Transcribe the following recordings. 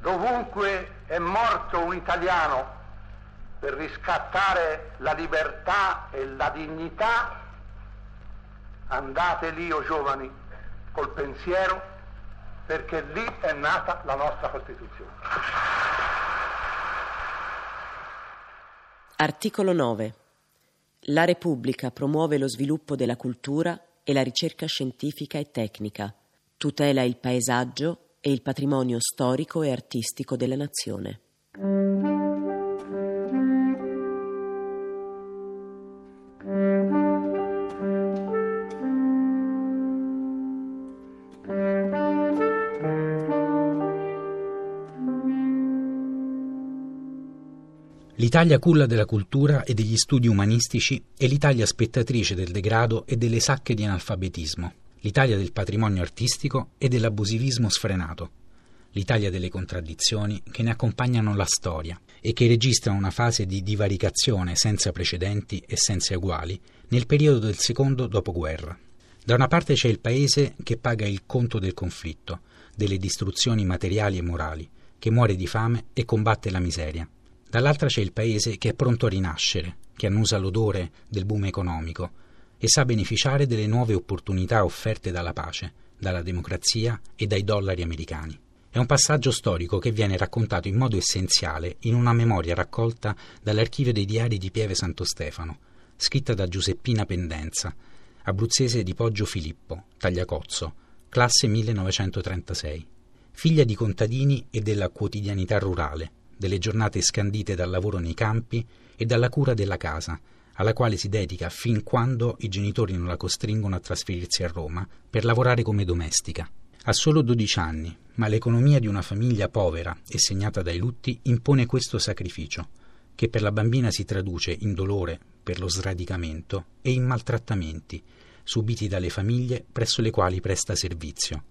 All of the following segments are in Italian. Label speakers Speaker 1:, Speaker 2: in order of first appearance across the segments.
Speaker 1: dovunque è morto un italiano per riscattare la libertà e la dignità, andate lì, o oh giovani, col pensiero, perché lì è nata la nostra Costituzione.
Speaker 2: Articolo 9. La Repubblica promuove lo sviluppo della cultura e la ricerca scientifica e tecnica, tutela il paesaggio e il patrimonio storico e artistico della nazione.
Speaker 3: L'Italia culla della cultura e degli studi umanistici è l'Italia spettatrice del degrado e delle sacche di analfabetismo, l'Italia del patrimonio artistico e dell'abusivismo sfrenato, l'Italia delle contraddizioni che ne accompagnano la storia e che registrano una fase di divaricazione senza precedenti e senza uguali nel periodo del secondo dopoguerra. Da una parte c'è il paese che paga il conto del conflitto, delle distruzioni materiali e morali, che muore di fame e combatte la miseria Dall'altra c'è il paese che è pronto a rinascere, che annusa l'odore del boom economico e sa beneficiare delle nuove opportunità offerte dalla pace, dalla democrazia e dai dollari americani. È un passaggio storico che viene raccontato in modo essenziale in una memoria raccolta dall'archivio dei diari di Pieve Santo Stefano, scritta da Giuseppina Pendenza, abruzzese di Poggio Filippo, Tagliacozzo, classe 1936, figlia di contadini e della quotidianità rurale, delle giornate scandite dal lavoro nei campi e dalla cura della casa, alla quale si dedica fin quando i genitori non la costringono a trasferirsi a Roma per lavorare come domestica. Ha solo 12 anni, ma l'economia di una famiglia povera e segnata dai lutti impone questo sacrificio, che per la bambina si traduce in dolore per lo sradicamento e in maltrattamenti subiti dalle famiglie presso le quali presta servizio.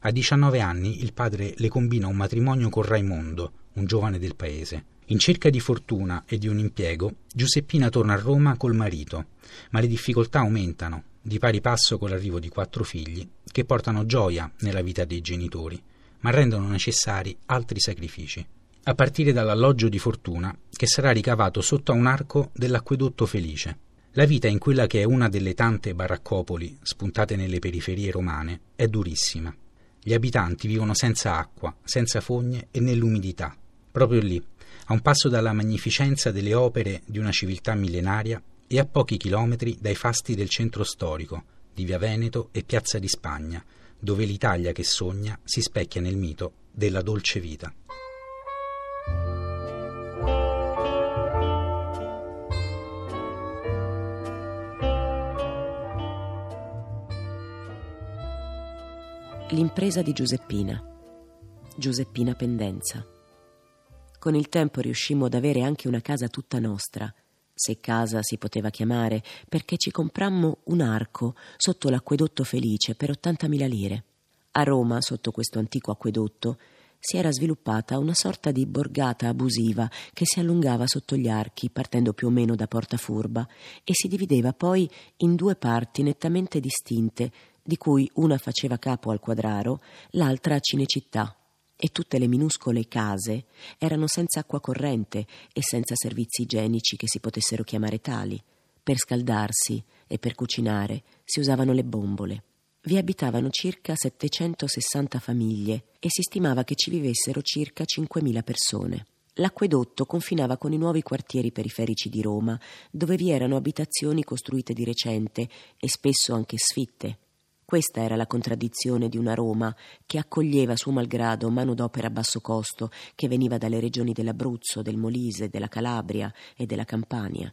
Speaker 3: A 19 anni il padre le combina un matrimonio con Raimondo, un giovane del paese. In cerca di fortuna e di un impiego, Giuseppina torna a Roma col marito, ma le difficoltà aumentano, di pari passo con l'arrivo di quattro figli, che portano gioia nella vita dei genitori, ma rendono necessari altri sacrifici. A partire dall'alloggio di fortuna, che sarà ricavato sotto a un arco dell'acquedotto felice. La vita in quella che è una delle tante baraccopoli spuntate nelle periferie romane è durissima. Gli abitanti vivono senza acqua, senza fogne e nell'umidità proprio lì, a un passo dalla magnificenza delle opere di una civiltà millenaria e a pochi chilometri dai fasti del centro storico, di Via Veneto e Piazza di Spagna, dove l'Italia che sogna si specchia nel mito della dolce vita.
Speaker 2: L'impresa di Giuseppina. Giuseppina Pendenza. Con il tempo riuscimmo ad avere anche una casa tutta nostra, se casa si poteva chiamare, perché ci comprammo un arco sotto l'acquedotto Felice per 80.000 lire. A Roma, sotto questo antico acquedotto, si era sviluppata una sorta di borgata abusiva che si allungava sotto gli archi, partendo più o meno da Porta Furba, e si divideva poi in due parti nettamente distinte, di cui una faceva capo al quadraro, l'altra a Cinecittà, e tutte le minuscole case erano senza acqua corrente e senza servizi igienici che si potessero chiamare tali. Per scaldarsi e per cucinare si usavano le bombole. Vi abitavano circa 760 famiglie e si stimava che ci vivessero circa 5.000 persone. L'acquedotto confinava con i nuovi quartieri periferici di Roma, dove vi erano abitazioni costruite di recente e spesso anche sfitte, questa era la contraddizione di una Roma che accoglieva suo malgrado manodopera a basso costo che veniva dalle regioni dell'Abruzzo, del Molise, della Calabria e della Campania.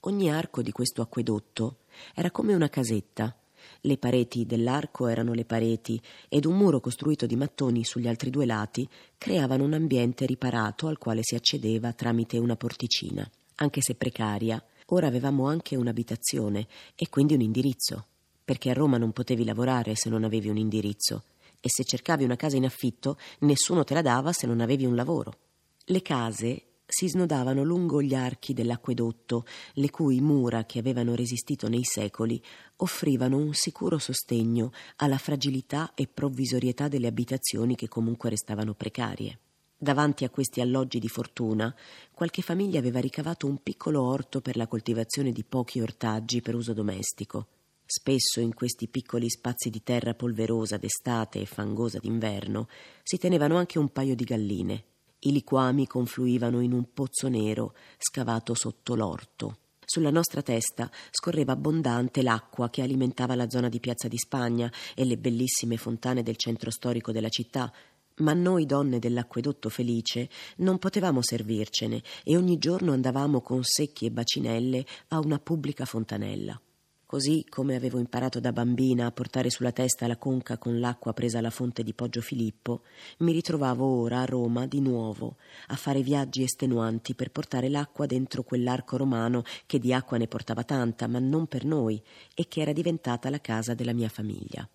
Speaker 2: Ogni arco di questo acquedotto era come una casetta. Le pareti dell'arco erano le pareti ed un muro costruito di mattoni sugli altri due lati creavano un ambiente riparato al quale si accedeva tramite una porticina. Anche se precaria, ora avevamo anche un'abitazione e quindi un indirizzo perché a Roma non potevi lavorare se non avevi un indirizzo e se cercavi una casa in affitto nessuno te la dava se non avevi un lavoro. Le case si snodavano lungo gli archi dell'acquedotto, le cui mura, che avevano resistito nei secoli, offrivano un sicuro sostegno alla fragilità e provvisorietà delle abitazioni che comunque restavano precarie. Davanti a questi alloggi di fortuna, qualche famiglia aveva ricavato un piccolo orto per la coltivazione di pochi ortaggi per uso domestico. Spesso in questi piccoli spazi di terra polverosa d'estate e fangosa d'inverno si tenevano anche un paio di galline. I liquami confluivano in un pozzo nero scavato sotto l'orto. Sulla nostra testa scorreva abbondante l'acqua che alimentava la zona di Piazza di Spagna e le bellissime fontane del centro storico della città, ma noi donne dell'acquedotto felice non potevamo servircene e ogni giorno andavamo con secchi e bacinelle a una pubblica fontanella. Così come avevo imparato da bambina a portare sulla testa la conca con l'acqua presa alla fonte di Poggio Filippo, mi ritrovavo ora a Roma di nuovo a fare viaggi estenuanti per portare l'acqua dentro quell'arco romano che di acqua ne portava tanta, ma non per noi, e che era diventata la casa della mia famiglia.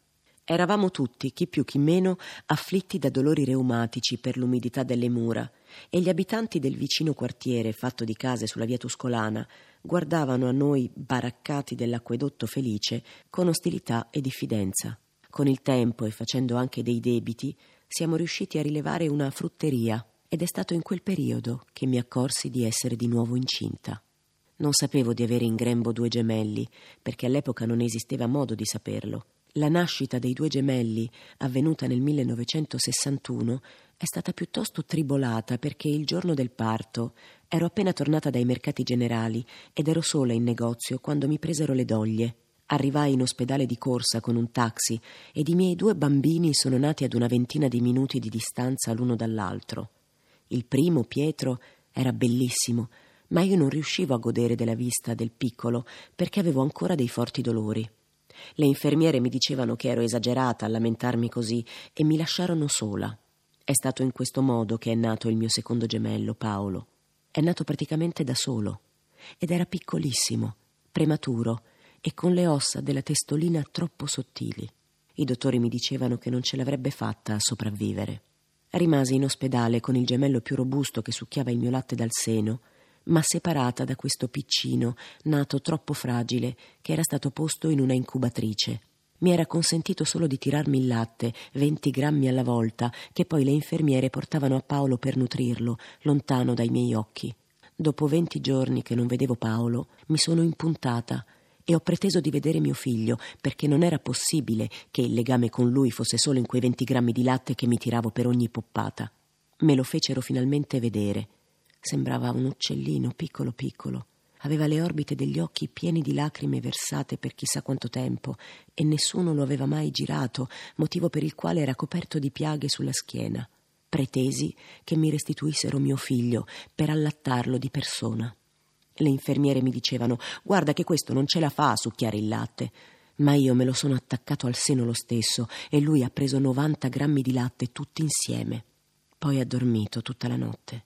Speaker 2: Eravamo tutti, chi più chi meno, afflitti da dolori reumatici per l'umidità delle mura e gli abitanti del vicino quartiere, fatto di case sulla via Tuscolana, guardavano a noi baraccati dell'acquedotto felice con ostilità e diffidenza. Con il tempo e facendo anche dei debiti, siamo riusciti a rilevare una frutteria ed è stato in quel periodo che mi accorsi di essere di nuovo incinta. Non sapevo di avere in grembo due gemelli, perché all'epoca non esisteva modo di saperlo. La nascita dei due gemelli, avvenuta nel 1961, è stata piuttosto tribolata perché il giorno del parto ero appena tornata dai mercati generali ed ero sola in negozio quando mi presero le doglie. Arrivai in ospedale di corsa con un taxi ed i miei due bambini sono nati ad una ventina di minuti di distanza l'uno dall'altro. Il primo, Pietro, era bellissimo, ma io non riuscivo a godere della vista del piccolo perché avevo ancora dei forti dolori. Le infermiere mi dicevano che ero esagerata a lamentarmi così e mi lasciarono sola. È stato in questo modo che è nato il mio secondo gemello, Paolo. È nato praticamente da solo ed era piccolissimo, prematuro e con le ossa della testolina troppo sottili. I dottori mi dicevano che non ce l'avrebbe fatta a sopravvivere. Rimasi in ospedale con il gemello più robusto che succhiava il mio latte dal seno ma separata da questo piccino, nato troppo fragile, che era stato posto in una incubatrice. Mi era consentito solo di tirarmi il latte, venti grammi alla volta, che poi le infermiere portavano a Paolo per nutrirlo, lontano dai miei occhi. Dopo venti giorni che non vedevo Paolo, mi sono impuntata e ho preteso di vedere mio figlio, perché non era possibile che il legame con lui fosse solo in quei venti grammi di latte che mi tiravo per ogni poppata. Me lo fecero finalmente vedere Sembrava un uccellino piccolo piccolo. Aveva le orbite degli occhi pieni di lacrime versate per chissà quanto tempo e nessuno lo aveva mai girato, motivo per il quale era coperto di piaghe sulla schiena. Pretesi che mi restituissero mio figlio per allattarlo di persona. Le infermiere mi dicevano: Guarda che questo non ce la fa a succhiare il latte. Ma io me lo sono attaccato al seno lo stesso e lui ha preso 90 grammi di latte tutti insieme. Poi ha dormito tutta la notte.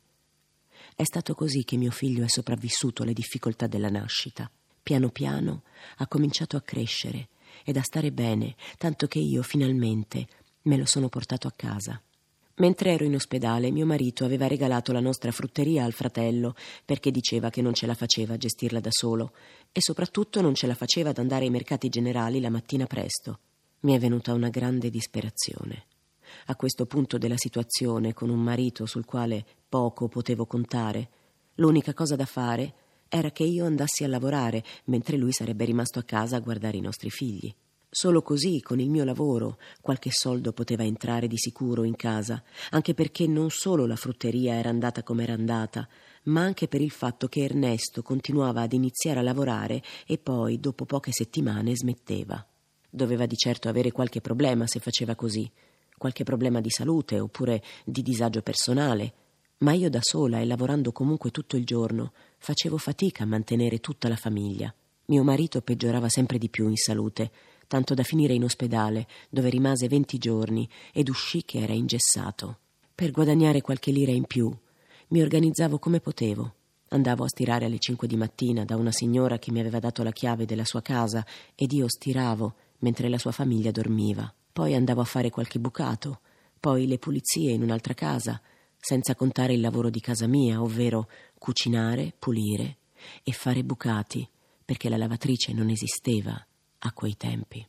Speaker 2: È stato così che mio figlio è sopravvissuto alle difficoltà della nascita. Piano piano ha cominciato a crescere ed a stare bene, tanto che io finalmente me lo sono portato a casa. Mentre ero in ospedale, mio marito aveva regalato la nostra frutteria al fratello perché diceva che non ce la faceva a gestirla da solo e soprattutto non ce la faceva ad andare ai mercati generali la mattina presto. Mi è venuta una grande disperazione a questo punto della situazione, con un marito sul quale poco potevo contare, l'unica cosa da fare era che io andassi a lavorare, mentre lui sarebbe rimasto a casa a guardare i nostri figli. Solo così, con il mio lavoro, qualche soldo poteva entrare di sicuro in casa, anche perché non solo la frutteria era andata come era andata, ma anche per il fatto che Ernesto continuava ad iniziare a lavorare e poi, dopo poche settimane, smetteva. Doveva di certo avere qualche problema se faceva così, qualche problema di salute oppure di disagio personale, ma io da sola e lavorando comunque tutto il giorno facevo fatica a mantenere tutta la famiglia. Mio marito peggiorava sempre di più in salute, tanto da finire in ospedale, dove rimase venti giorni ed uscì che era ingessato. Per guadagnare qualche lira in più, mi organizzavo come potevo. Andavo a stirare alle cinque di mattina da una signora che mi aveva dato la chiave della sua casa ed io stiravo mentre la sua famiglia dormiva. Poi andavo a fare qualche bucato, poi le pulizie in un'altra casa, senza contare il lavoro di casa mia, ovvero cucinare, pulire e fare bucati, perché la lavatrice non esisteva a quei tempi.